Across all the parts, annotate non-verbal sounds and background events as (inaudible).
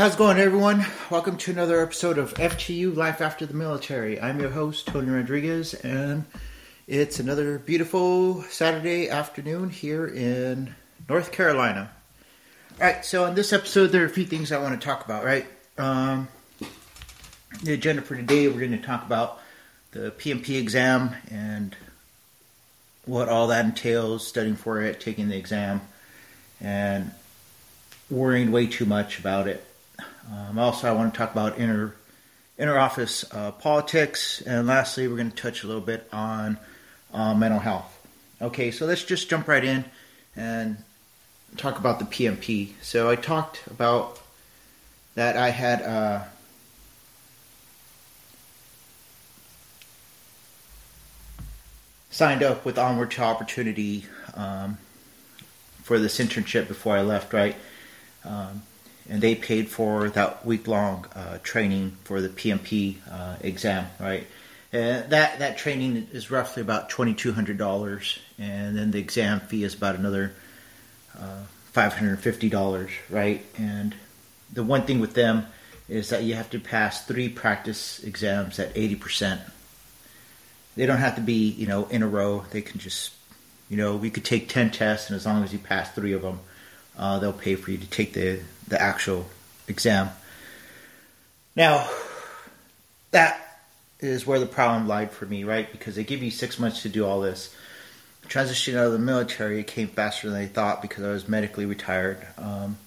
how's it going, everyone? Welcome to another episode of FTU Life After the Military. I'm your host, Tony Rodriguez, and it's another beautiful Saturday afternoon here in North Carolina. All right, so in this episode, there are a few things I want to talk about, right? Um, the agenda for today, we're going to talk about the PMP exam and what all that entails, studying for it, taking the exam, and worrying way too much about it. Um, also, I want to talk about inner inner office uh, politics, and lastly, we're going to touch a little bit on uh, mental health. Okay, so let's just jump right in and talk about the PMP. So I talked about that I had uh, signed up with Onward to Opportunity um, for this internship before I left, right? Um, and they paid for that week long uh, training for the PMP uh, exam, right? Uh, that that training is roughly about twenty two hundred dollars, and then the exam fee is about another uh, five hundred and fifty dollars, right? And the one thing with them is that you have to pass three practice exams at eighty percent. They don't have to be, you know, in a row. They can just, you know, we could take ten tests, and as long as you pass three of them, uh, they'll pay for you to take the the actual exam. Now, that is where the problem lied for me, right? Because they give you six months to do all this. Transitioning out of the military came faster than I thought because I was medically retired. Um,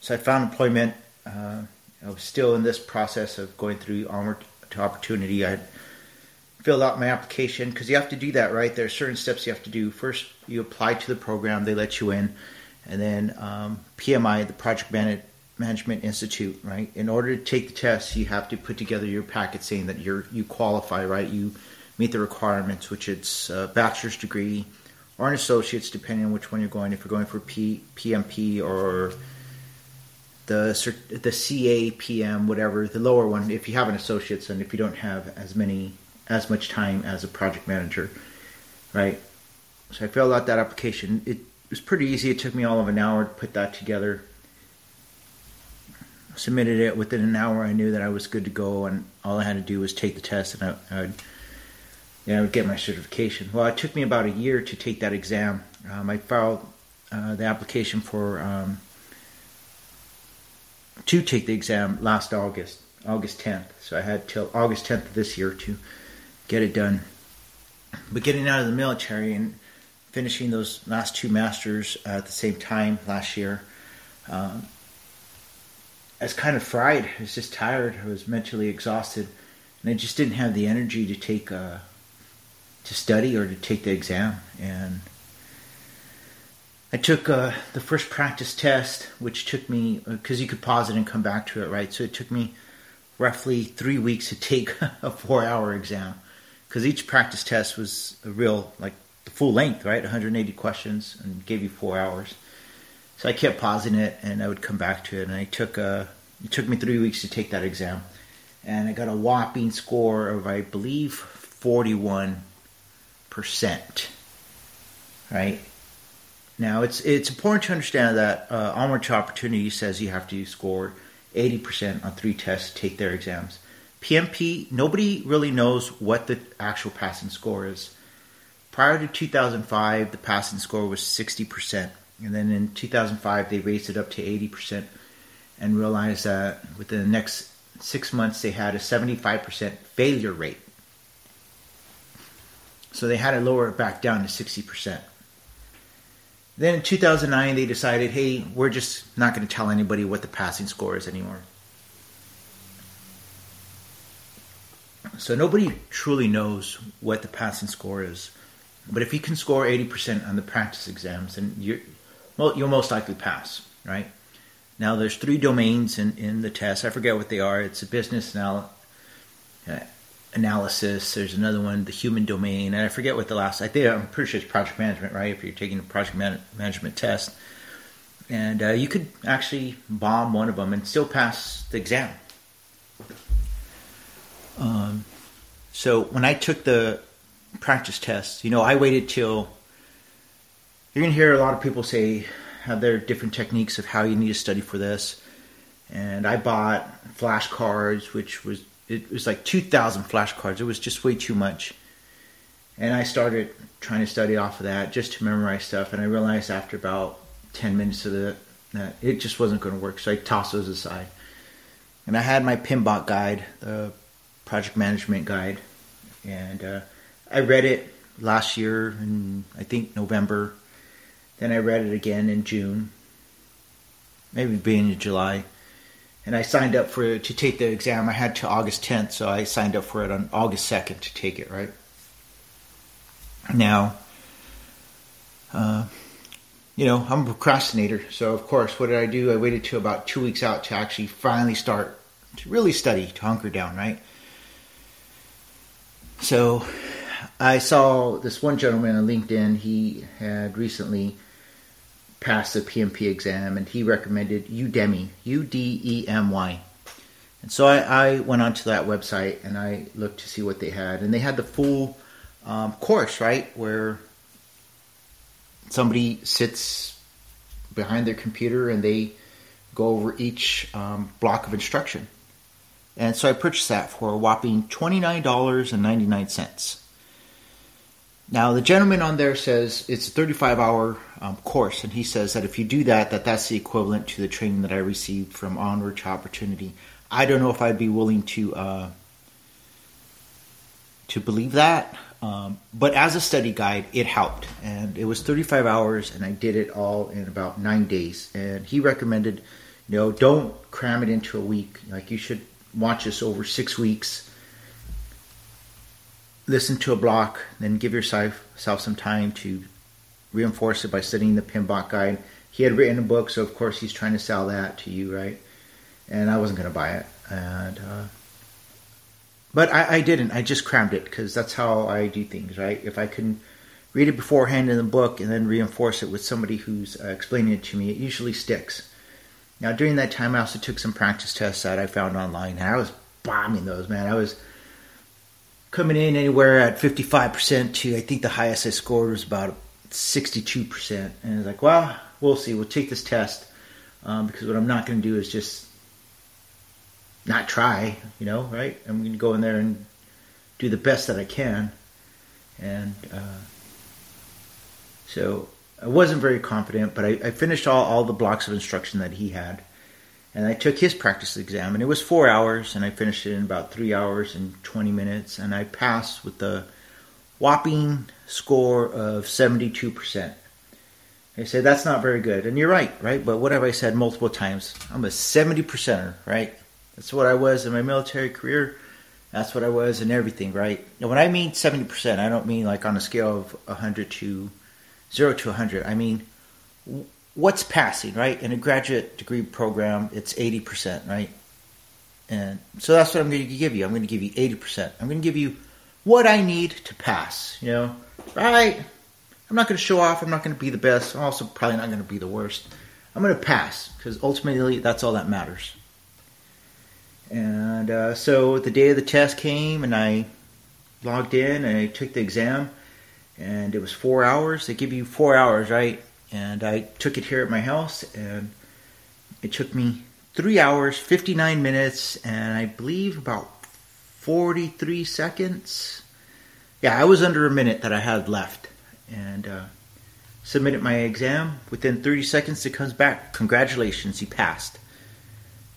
so I found employment. Uh, I was still in this process of going through onward to opportunity. I filled out my application because you have to do that, right? There are certain steps you have to do. First, you apply to the program, they let you in and then um, PMI, the Project Man- Management Institute, right? In order to take the test, you have to put together your packet saying that you're you qualify, right? You meet the requirements, which it's a bachelor's degree or an associate's, depending on which one you're going. If you're going for P, PMP or the the CAPM, whatever the lower one, if you have an associate's, and if you don't have as many as much time as a project manager, right? So I filled out that application. It it was pretty easy. It took me all of an hour to put that together. Submitted it within an hour. I knew that I was good to go, and all I had to do was take the test, and I, I would, yeah, I would get my certification. Well, it took me about a year to take that exam. Um, I filed uh, the application for um, to take the exam last August, August 10th. So I had till August 10th of this year to get it done. But getting out of the military and finishing those last two masters at the same time last year. Um, I was kind of fried. I was just tired. I was mentally exhausted, and I just didn't have the energy to take uh, to study or to take the exam. And I took uh, the first practice test, which took me because uh, you could pause it and come back to it, right? So it took me roughly three weeks to take (laughs) a four-hour exam because each practice test was a real like full length, right? 180 questions and gave you four hours. So I kept pausing it and I would come back to it. And I took a, uh, it took me three weeks to take that exam. And I got a whopping score of, I believe, 41%. Right? Now, it's it's important to understand that uh, Onward to Opportunity says you have to score 80% on three tests to take their exams. PMP, nobody really knows what the actual passing score is. Prior to 2005, the passing score was 60%. And then in 2005, they raised it up to 80% and realized that within the next six months, they had a 75% failure rate. So they had to lower it back down to 60%. Then in 2009, they decided, hey, we're just not going to tell anybody what the passing score is anymore. So nobody truly knows what the passing score is. But if you can score 80% on the practice exams, then you're, well, you'll most likely pass, right? Now, there's three domains in, in the test. I forget what they are. It's a business anal- uh, analysis. There's another one, the human domain, and I forget what the last. I think I'm pretty sure it's project management, right? If you're taking a project man- management test, and uh, you could actually bomb one of them and still pass the exam. Um, so when I took the practice tests. You know, I waited till you're going to hear a lot of people say have their different techniques of how you need to study for this. and I bought flashcards, which was it was like two thousand flashcards. It was just way too much, and I started trying to study off of that just to memorize stuff. And I realized after about ten minutes of it that it just wasn't going to work, so I tossed those aside. And I had my PMBOK guide, the project management guide, and uh, I read it last year in I think November. Then I read it again in June, maybe beginning of July, and I signed up for to take the exam. I had to August 10th, so I signed up for it on August 2nd to take it. Right now, uh, you know, I'm a procrastinator, so of course, what did I do? I waited till about two weeks out to actually finally start to really study, to hunker down, right? So I saw this one gentleman on LinkedIn. He had recently passed the PMP exam, and he recommended Udemy, U D E M Y. And so I, I, went onto that website and I looked to see what they had, and they had the full um, course, right, where somebody sits behind their computer and they go over each um, block of instruction. And so I purchased that for a whopping $29.99. Now the gentleman on there says it's a 35 hour um, course, and he says that if you do that, that that's the equivalent to the training that I received from Onward to Opportunity. I don't know if I'd be willing to uh, to believe that, um, but as a study guide, it helped, and it was 35 hours, and I did it all in about nine days. And he recommended, you know, don't cram it into a week. Like you should watch this over six weeks listen to a block, then give yourself some time to reinforce it by studying the PMBOK guide. He had written a book, so of course he's trying to sell that to you, right? And I wasn't going to buy it, and uh, but I, I, didn't. I just crammed it because that's how I do things, right? If I can read it beforehand in the book and then reinforce it with somebody who's uh, explaining it to me, it usually sticks. Now during that time, I also took some practice tests that I found online, and I was bombing those, man. I was coming in anywhere at 55% to I think the highest I scored was about 62%. And I was like, well, we'll see. We'll take this test um, because what I'm not going to do is just not try, you know, right? I'm going to go in there and do the best that I can. And uh, so I wasn't very confident, but I, I finished all, all the blocks of instruction that he had and I took his practice exam, and it was four hours, and I finished it in about three hours and 20 minutes, and I passed with a whopping score of 72%. They say that's not very good, and you're right, right? But what have I said multiple times? I'm a 70 percenter, right? That's what I was in my military career. That's what I was in everything, right? And when I mean 70%, I don't mean like on a scale of 100 to 0 to 100. I mean what's passing, right? In a graduate degree program, it's 80%, right? And so that's what I'm going to give you. I'm going to give you 80%. I'm going to give you what I need to pass, you know, right? I'm not going to show off. I'm not going to be the best. I'm also probably not going to be the worst. I'm going to pass because ultimately that's all that matters. And uh, so the day of the test came and I logged in and I took the exam and it was four hours. They give you four hours, right? And I took it here at my house, and it took me three hours, 59 minutes, and I believe about 43 seconds. Yeah, I was under a minute that I had left, and uh, submitted my exam. Within 30 seconds, it comes back. Congratulations, you passed.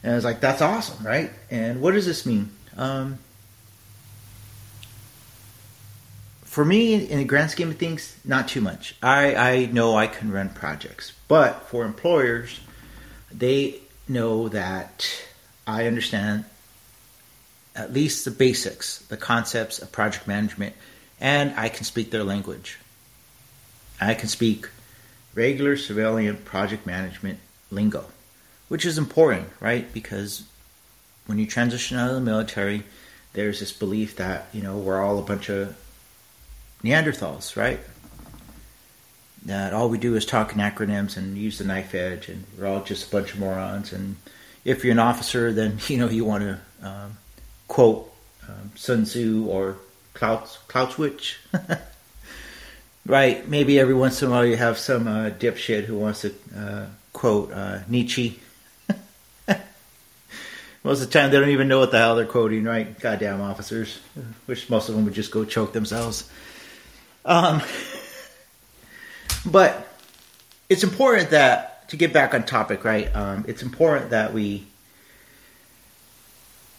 And I was like, that's awesome, right? And what does this mean? Um, for me, in the grand scheme of things, not too much. I, I know I can run projects, but for employers, they know that I understand at least the basics, the concepts of project management, and I can speak their language. I can speak regular civilian project management lingo, which is important, right? Because when you transition out of the military, there's this belief that, you know, we're all a bunch of Neanderthals, right? That all we do is talk in acronyms and use the knife edge, and we're all just a bunch of morons. And if you're an officer, then (laughs) you know you want to um, quote um, Sun Tzu or Klaus, Clausewitz. (laughs) right? Maybe every once in a while you have some uh, dipshit who wants to uh, quote uh, Nietzsche. (laughs) most of the time they don't even know what the hell they're quoting, right? Goddamn officers. Wish most of them would just go choke themselves. Um, but it's important that to get back on topic, right? Um, it's important that we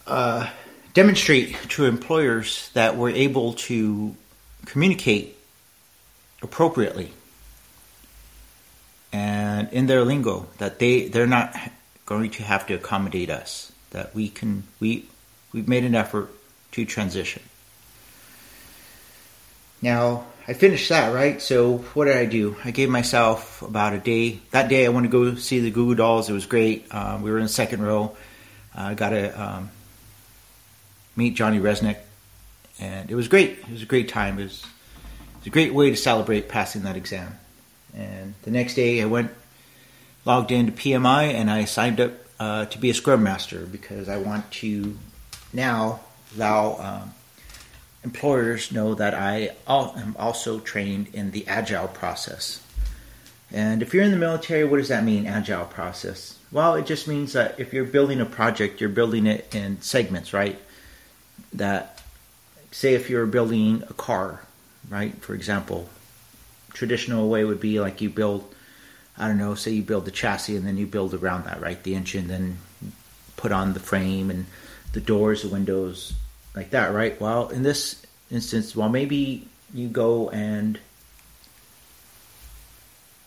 uh, demonstrate to employers that we're able to communicate appropriately and in their lingo that they they're not going to have to accommodate us that we can we we've made an effort to transition now I finished that, right? So what did I do? I gave myself about a day. That day I went to go see the Goo Goo Dolls. It was great. Um, we were in the second row. Uh, I got to um, meet Johnny Rzeznik, and it was great. It was a great time. It was, it was a great way to celebrate passing that exam. And the next day I went, logged into PMI, and I signed up uh, to be a Scrum Master because I want to now allow um, employers know that I am also trained in the agile process. And if you're in the military, what does that mean, agile process? Well, it just means that if you're building a project, you're building it in segments, right? That, say, if you're building a car, right? For example, traditional way would be like you build, I don't know, say you build the chassis and then you build around that, right? The engine, then put on the frame and the doors, the windows, like that, right? Well, in this instance, well, maybe you go and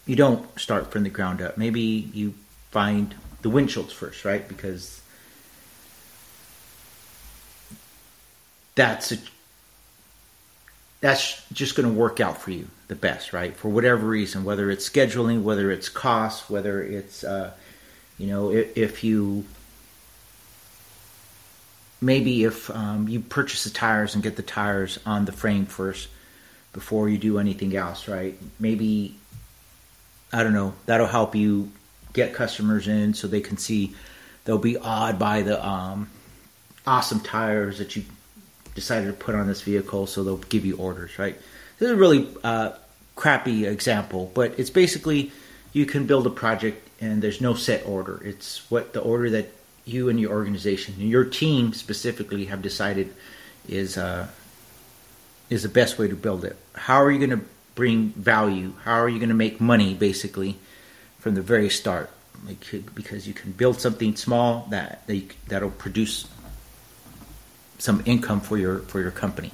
you don't start from the ground up. Maybe you find the windshields first, right? Because that's a, that's just going to work out for you the best, right? For whatever reason, whether it's scheduling, whether it's cost, whether it's uh, you know if, if you maybe if um, you purchase the tires and get the tires on the frame first before you do anything else, right? Maybe I don't know. That'll help you get customers in so they can see they'll be awed by the um, awesome tires that you decided to put on this vehicle, so they'll give you orders, right? This is a really uh, crappy example, but it's basically you can build a project and there's no set order. It's what the order that you and your organization and your team specifically have decided is uh, is the best way to build it. How are you going to bring value? How are you going to make money basically from the very start? Like because you can build something small that that that'll produce some income for your for your company.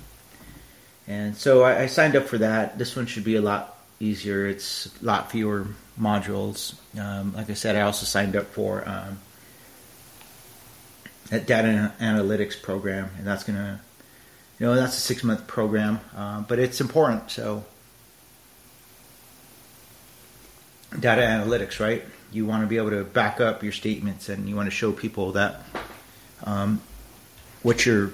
And so I, I signed up for that. This one should be a lot easier. It's a lot fewer modules. Um, like I said, I also signed up for um, that data analytics program, and that's gonna, you know, that's a six month program, uh, but it's important. So, data analytics, right? You want to be able to back up your statements, and you want to show people that um, what you're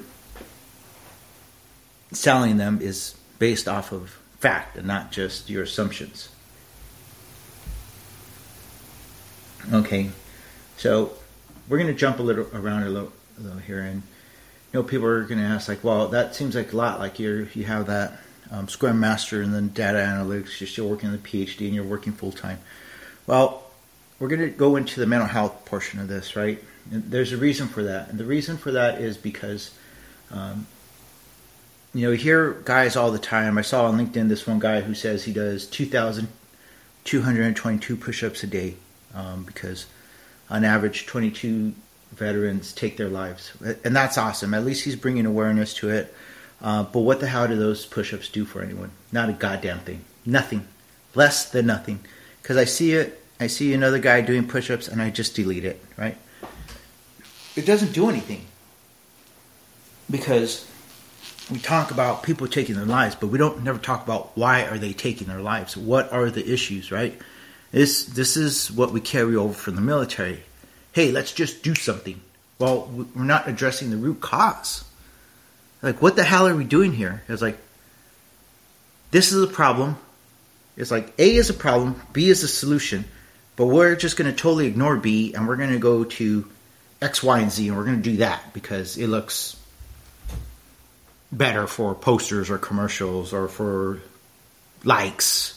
selling them is based off of fact and not just your assumptions. Okay, so we're going to jump a little around a little, a little here, and you know, people are going to ask like, well, that seems like a lot. Like you you have that um, Scrum Master and then data analytics. You're still working the PhD and you're working full time. Well, we're going to go into the mental health portion of this, right? And there's a reason for that, and the reason for that is because. Um, you know, you hear guys all the time. I saw on LinkedIn this one guy who says he does 2,222 push ups a day um, because on average 22 veterans take their lives, and that's awesome. At least he's bringing awareness to it. Uh, but what the hell do those push-ups do for anyone? Not a goddamn thing. Nothing. Less than nothing. Because I see it, I see another guy doing push-ups, and I just delete it. Right? It doesn't do anything because we talk about people taking their lives, but we don't never talk about why are they taking their lives? What are the issues? Right? This this is what we carry over from the military. Hey, let's just do something. Well, we're not addressing the root cause. Like, what the hell are we doing here? It's like, this is a problem. It's like A is a problem, B is a solution, but we're just going to totally ignore B and we're going to go to X, Y, and Z and we're going to do that because it looks better for posters or commercials or for likes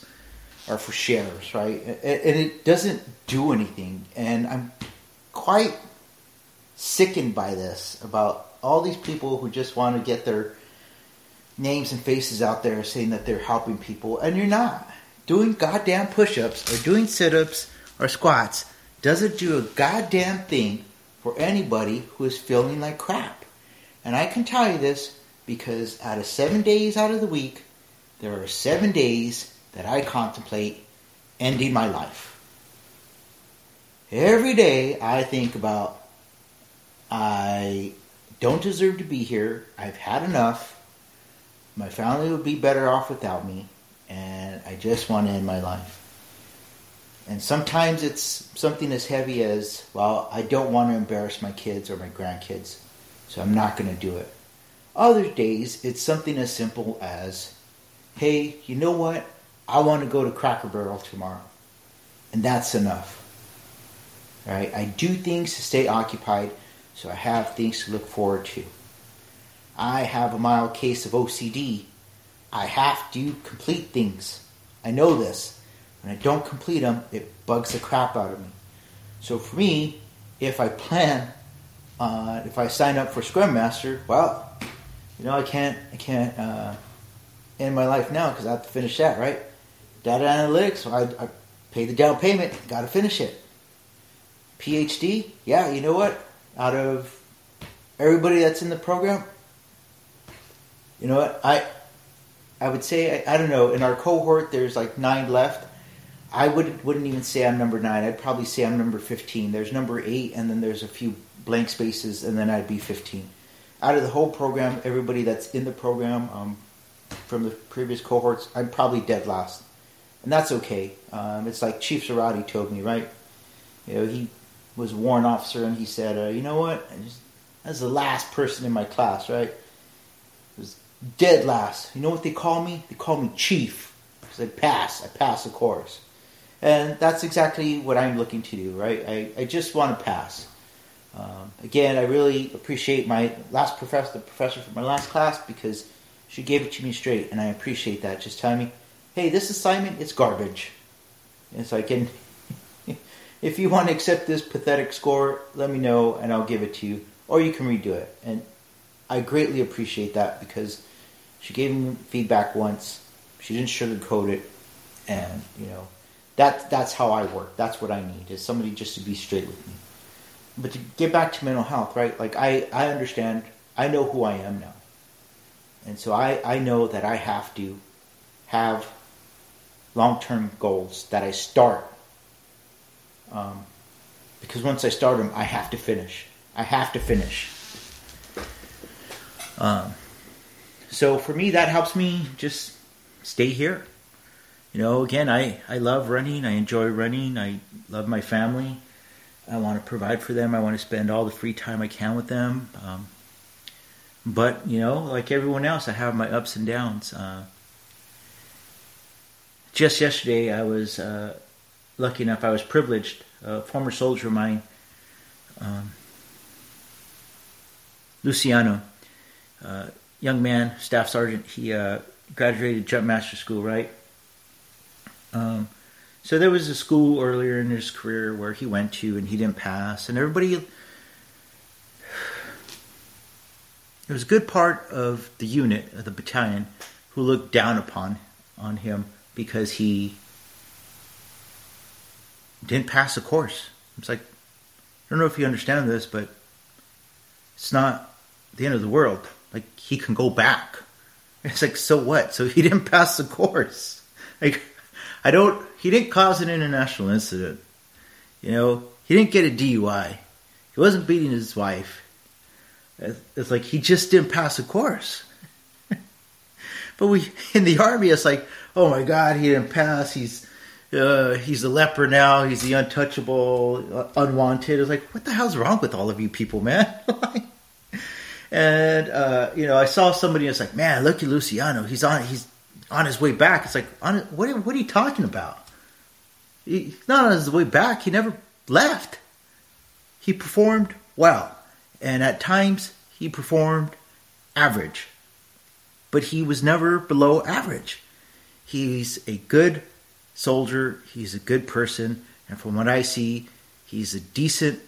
are for shares, right? And it doesn't do anything. And I'm quite sickened by this about all these people who just want to get their names and faces out there saying that they're helping people, and you're not. Doing goddamn push ups or doing sit ups or squats doesn't do a goddamn thing for anybody who is feeling like crap. And I can tell you this because out of seven days out of the week, there are seven days that I contemplate ending my life. Every day I think about I don't deserve to be here. I've had enough. My family would be better off without me. And I just want to end my life. And sometimes it's something as heavy as, well, I don't want to embarrass my kids or my grandkids, so I'm not going to do it. Other days, it's something as simple as, hey, you know what? I want to go to Cracker Barrel tomorrow. And that's enough. Right? I do things to stay occupied, so I have things to look forward to. I have a mild case of OCD. I have to complete things. I know this. When I don't complete them, it bugs the crap out of me. So for me, if I plan, uh, if I sign up for Scrum Master, well, you know, I can't, I can't uh, end my life now because I have to finish that, right? Data analytics, I, I pay the down payment, got to finish it. PhD, yeah, you know what? Out of everybody that's in the program, you know what? I I would say I, I don't know. In our cohort, there's like nine left. I would wouldn't even say I'm number nine. I'd probably say I'm number fifteen. There's number eight, and then there's a few blank spaces, and then I'd be fifteen. Out of the whole program, everybody that's in the program um, from the previous cohorts, I'm probably dead last, and that's okay. Um, it's like Chief Zarati told me, right? You know, he was a warrant officer, and he said, uh, "You know what? I just, as the last person in my class, right? It was dead last. You know what they call me? They call me Chief because I pass. I pass the course, and that's exactly what I'm looking to do, right? I, I just want to pass." Um, again, I really appreciate my last professor, the professor from my last class, because she gave it to me straight, and I appreciate that. Just telling me, "Hey, this assignment is garbage." And it's like, and (laughs) if you want to accept this pathetic score, let me know and I'll give it to you. Or you can redo it. And I greatly appreciate that because she gave me feedback once. She didn't sugarcoat it. And, you know, that, that's how I work. That's what I need, is somebody just to be straight with me. But to get back to mental health, right? Like, I, I understand. I know who I am now. And so I, I know that I have to have long term goals that I start um, because once I start them, I have to finish. I have to finish. Um, so for me, that helps me just stay here. You know, again, I, I love running. I enjoy running. I love my family. I want to provide for them. I want to spend all the free time I can with them. Um, but, you know, like everyone else, I have my ups and downs. Uh, just yesterday, I was uh, lucky enough, I was privileged. A former soldier of mine, um, Luciano, uh, young man, staff sergeant, he uh, graduated jump master school, right? Um, so there was a school earlier in his career where he went to and he didn't pass, and everybody. There was a good part of the unit, of the battalion, who looked down upon on him because he didn't pass the course. It's like, I don't know if you understand this, but it's not the end of the world. Like, he can go back. (laughs) It's like, so what? So he (laughs) didn't pass the course. Like, I don't, he didn't cause an international incident. You know, he didn't get a DUI. He wasn't beating his wife. It's like he just didn't pass the course. But we, (laughs) in the army, it's like, oh my God, he didn't pass. He's, uh, he's a leper now. He's the untouchable, uh, unwanted. It's like, what the hell's wrong with all of you people, man? (laughs) and uh, you know, I saw somebody. It's like, man, look at Luciano. He's on. He's on his way back. It's like, on what? What are you talking about? He's not on his way back. He never left. He performed well, and at times he performed average, but he was never below average. He's a good soldier. He's a good person. And from what I see, he's a decent,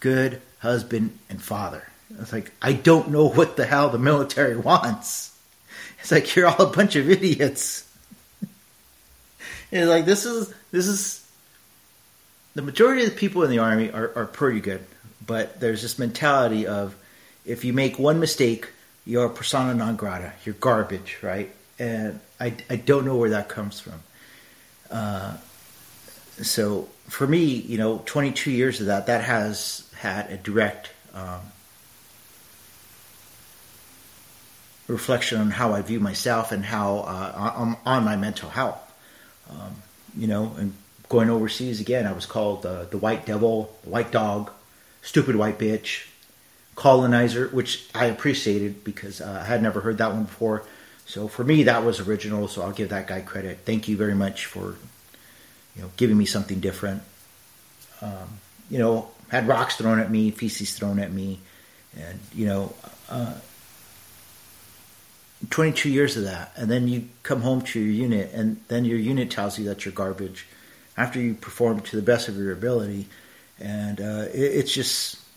good husband, and father. It's like I don't know what the hell the military (laughs) wants. It's like you're all a bunch of idiots. (laughs) it's like this is this is the majority of the people in the army are, are pretty good, but there's this mentality of if you make one mistake, you're persona non grata, you're garbage, right? And I, I don't know where that comes from. Uh, so for me, you know, 22 years of that, that has had a direct um, reflection on how I view myself and how uh, on, on, my mental health. Um, you know, and going overseas again, I was called uh, the white devil, the white dog, stupid white bitch, colonizer, which I appreciated because uh, I had never heard that one before. So for me, that was original. So I'll give that guy credit. Thank you very much for you know giving me something different. Um, you know, had rocks thrown at me, feces thrown at me, and you know. Uh, 22 years of that, and then you come home to your unit, and then your unit tells you that you're garbage after you perform to the best of your ability, and uh, it, it's just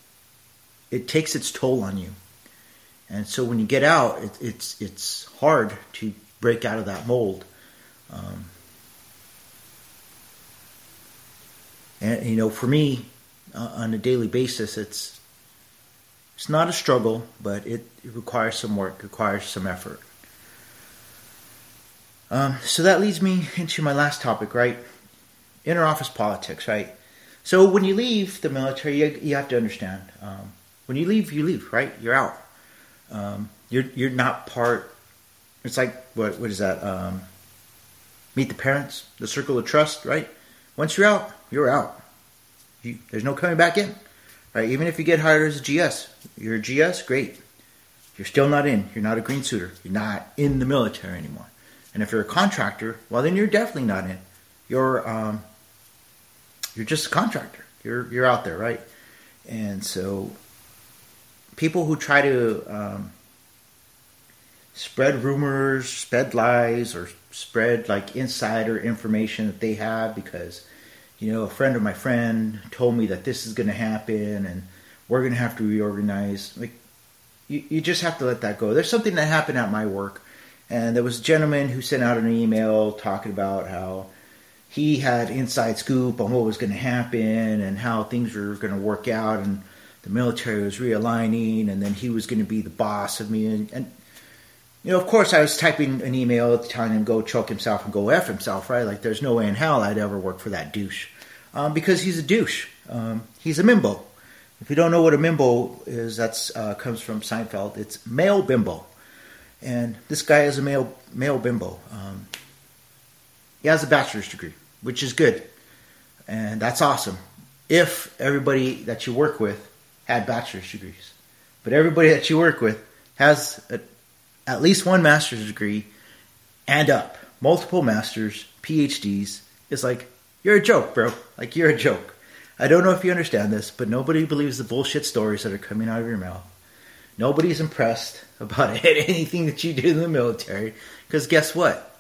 it takes its toll on you. And so when you get out, it, it's it's hard to break out of that mold. Um, and you know, for me, uh, on a daily basis, it's it's not a struggle, but it, it requires some work, requires some effort. Um, so that leads me into my last topic, right? Inner office politics, right? So when you leave the military, you, you have to understand. Um, when you leave, you leave, right? You're out. Um, you're you're not part. It's like what what is that? Um, meet the parents, the circle of trust, right? Once you're out, you're out. You, there's no coming back in. Right? Even if you get hired as a GS, you're a GS, great. You're still not in. You're not a green suitor. You're not in the military anymore. And if you're a contractor, well, then you're definitely not in. You're um, you're just a contractor. You're you're out there, right? And so, people who try to um, spread rumors, spread lies, or spread like insider information that they have because you know, a friend of my friend told me that this is going to happen and we're going to have to reorganize. Like, you, you just have to let that go. There's something that happened at my work, and there was a gentleman who sent out an email talking about how he had inside scoop on what was going to happen and how things were going to work out, and the military was realigning, and then he was going to be the boss of me. And, and you know, of course, I was typing an email telling him go choke himself and go f himself, right? Like, there's no way in hell I'd ever work for that douche, um, because he's a douche. Um, he's a mimbo. If you don't know what a mimbo is, that's uh, comes from Seinfeld. It's male bimbo, and this guy is a male male bimbo. Um, he has a bachelor's degree, which is good, and that's awesome. If everybody that you work with had bachelor's degrees, but everybody that you work with has a at least one master's degree and up, multiple masters, PhDs, It's like, you're a joke, bro. Like, you're a joke. I don't know if you understand this, but nobody believes the bullshit stories that are coming out of your mouth. Nobody's impressed about (laughs) anything that you do in the military, because guess what?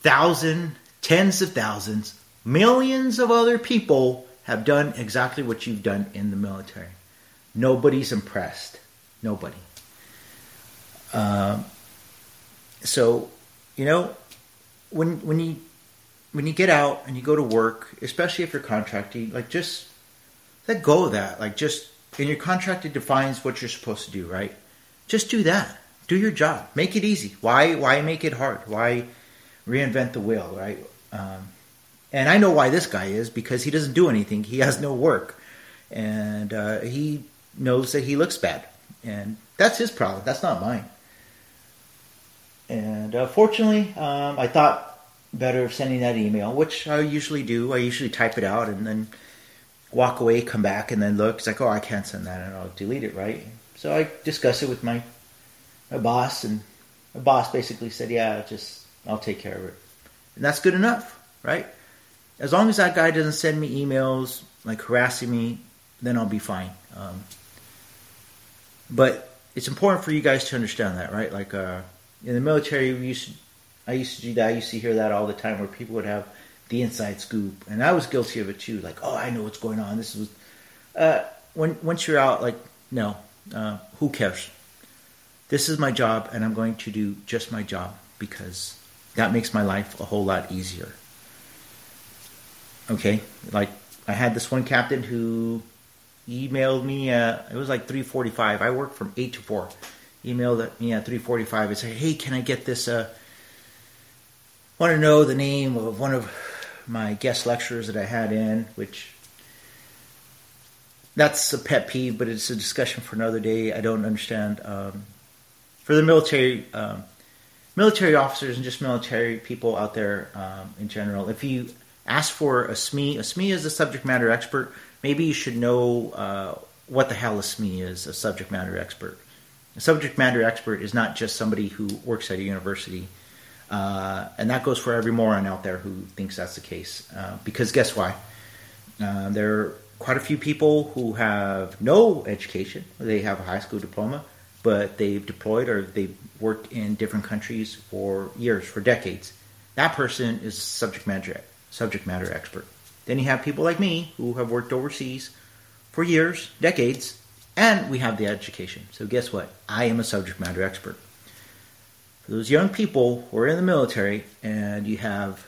Thousand, tens of thousands, millions of other people have done exactly what you've done in the military. Nobody's impressed. Nobody. Um, so, you know, when when you when you get out and you go to work, especially if you're contracting, like just let go of that. Like just and your contract it defines what you're supposed to do, right? Just do that. Do your job. Make it easy. Why why make it hard? Why reinvent the wheel, right? Um, and I know why this guy is because he doesn't do anything. He has no work, and uh, he knows that he looks bad, and that's his problem. That's not mine. And uh, fortunately, um, I thought better of sending that email, which I usually do. I usually type it out and then walk away, come back, and then look. It's like, oh, I can't send that, and I'll delete it, right? So I discuss it with my my boss, and my boss basically said, yeah, just I'll take care of it, and that's good enough, right? As long as that guy doesn't send me emails like harassing me, then I'll be fine. Um, but it's important for you guys to understand that, right? Like, uh, in the military, we used to, I used to do that. I used to hear that all the time, where people would have the inside scoop, and I was guilty of it too. Like, oh, I know what's going on. This was uh, when once you're out, like no, uh, who cares? This is my job, and I'm going to do just my job because that makes my life a whole lot easier. Okay, like I had this one captain who emailed me. At, it was like 3:45. I work from eight to four. Emailed me at 3:45 and said, "Hey, can I get this? Uh, want to know the name of one of my guest lecturers that I had in, which that's a pet peeve, but it's a discussion for another day. I don't understand. Um, for the military, um, military officers and just military people out there um, in general, if you ask for a SME, a SME is a subject matter expert. Maybe you should know uh, what the hell a SME is, a subject matter expert. A subject matter expert is not just somebody who works at a university. Uh, and that goes for every moron out there who thinks that's the case. Uh, because guess why? Uh, there are quite a few people who have no education. They have a high school diploma, but they've deployed or they've worked in different countries for years, for decades. That person is subject matter subject matter expert. Then you have people like me who have worked overseas for years, decades, and we have the education. So guess what? I am a subject matter expert. For those young people who are in the military and you have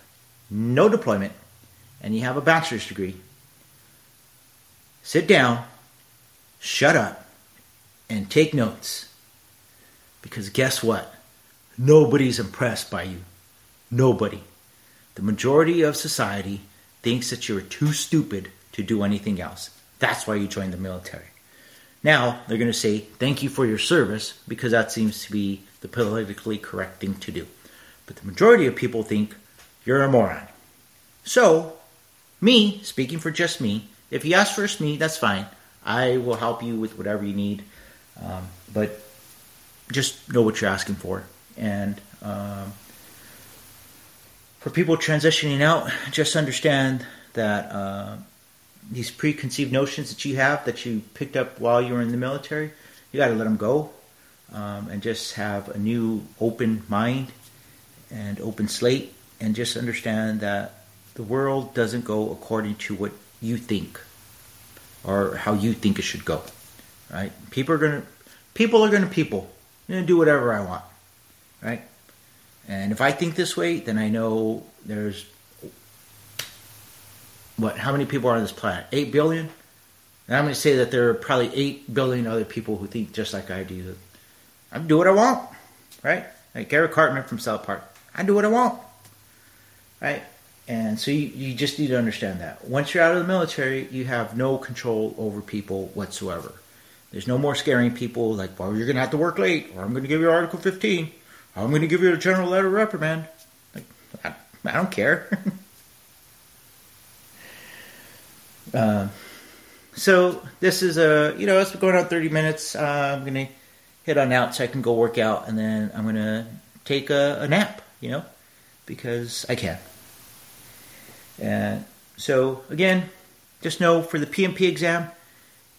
no deployment and you have a bachelor's degree, sit down, shut up, and take notes. Because guess what? Nobody's impressed by you. Nobody. The majority of society thinks that you're too stupid to do anything else. That's why you joined the military. Now, they're going to say, thank you for your service, because that seems to be the politically correct thing to do. But the majority of people think you're a moron. So, me, speaking for just me, if you ask for me, that's fine. I will help you with whatever you need. Um, but just know what you're asking for. And um, for people transitioning out, just understand that uh, these preconceived notions that you have that you picked up while you were in the military, you got to let them go um, and just have a new open mind and open slate and just understand that the world doesn't go according to what you think or how you think it should go. Right? People are gonna people are gonna people. I'm gonna do whatever I want. Right? And if I think this way, then I know there's what how many people are on this planet? Eight billion? And I'm gonna say that there are probably eight billion other people who think just like I do. I do what I want. Right? Like Gary Cartman from South Park. I do what I want. Right? And so you, you just need to understand that. Once you're out of the military, you have no control over people whatsoever. There's no more scaring people like, well, you're going to have to work late, or I'm going to give you Article 15, or I'm going to give you a general letter of reprimand. Like, I, I don't care. uh, (laughs) so this is a, you know, it's going on 30 minutes. Uh, I'm going to head on out so I can go work out, and then I'm going to take a, a nap, you know, because I can. And so again, just know for the PMP exam,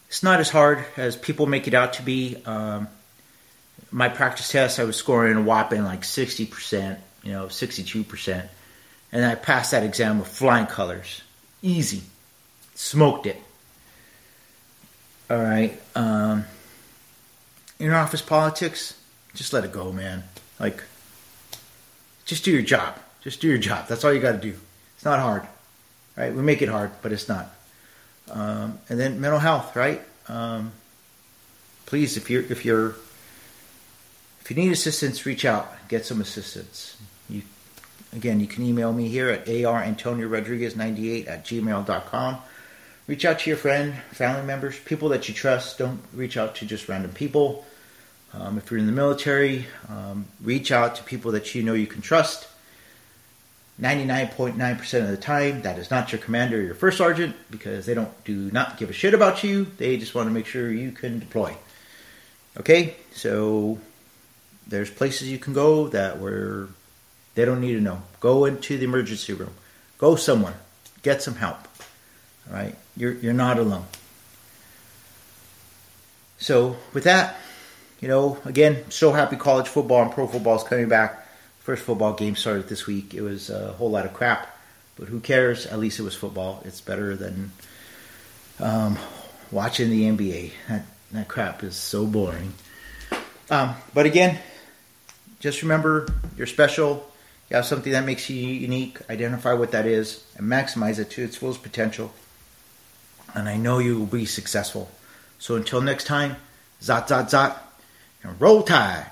it's not as hard as people make it out to be. Um, my practice test, I was scoring a whopping like 60%, you know, 62%. And I passed that exam with flying colors. Easy. Smoked it. All right. Um, in office politics, just let it go, man. Like, just do your job. Just do your job. That's all you got to do. It's not hard, right? We make it hard, but it's not. Um, and then mental health, right? Um, please, if you're if you're you need assistance, reach out, get some assistance. You again, you can email me here at arantoniorodriguez98 at gmail.com. Reach out to your friend, family members, people that you trust. Don't reach out to just random people. Um, if you're in the military, um, reach out to people that you know you can trust. 99.9% of the time, that is not your commander or your first sergeant because they don't do not give a shit about you. They just want to make sure you can deploy. Okay, so there's places you can go that where they don't need to know. Go into the emergency room. Go somewhere. Get some help. All right, you're you're not alone. So with that, you know, again, so happy college football and pro football is coming back. First football game started this week. It was a whole lot of crap, but who cares? At least it was football. It's better than um, watching the NBA. That, that crap is so boring. Um, but again, just remember you're special. You have something that makes you unique. Identify what that is and maximize it to its fullest potential. And I know you will be successful. So until next time, zot, zot, zot, and roll tide.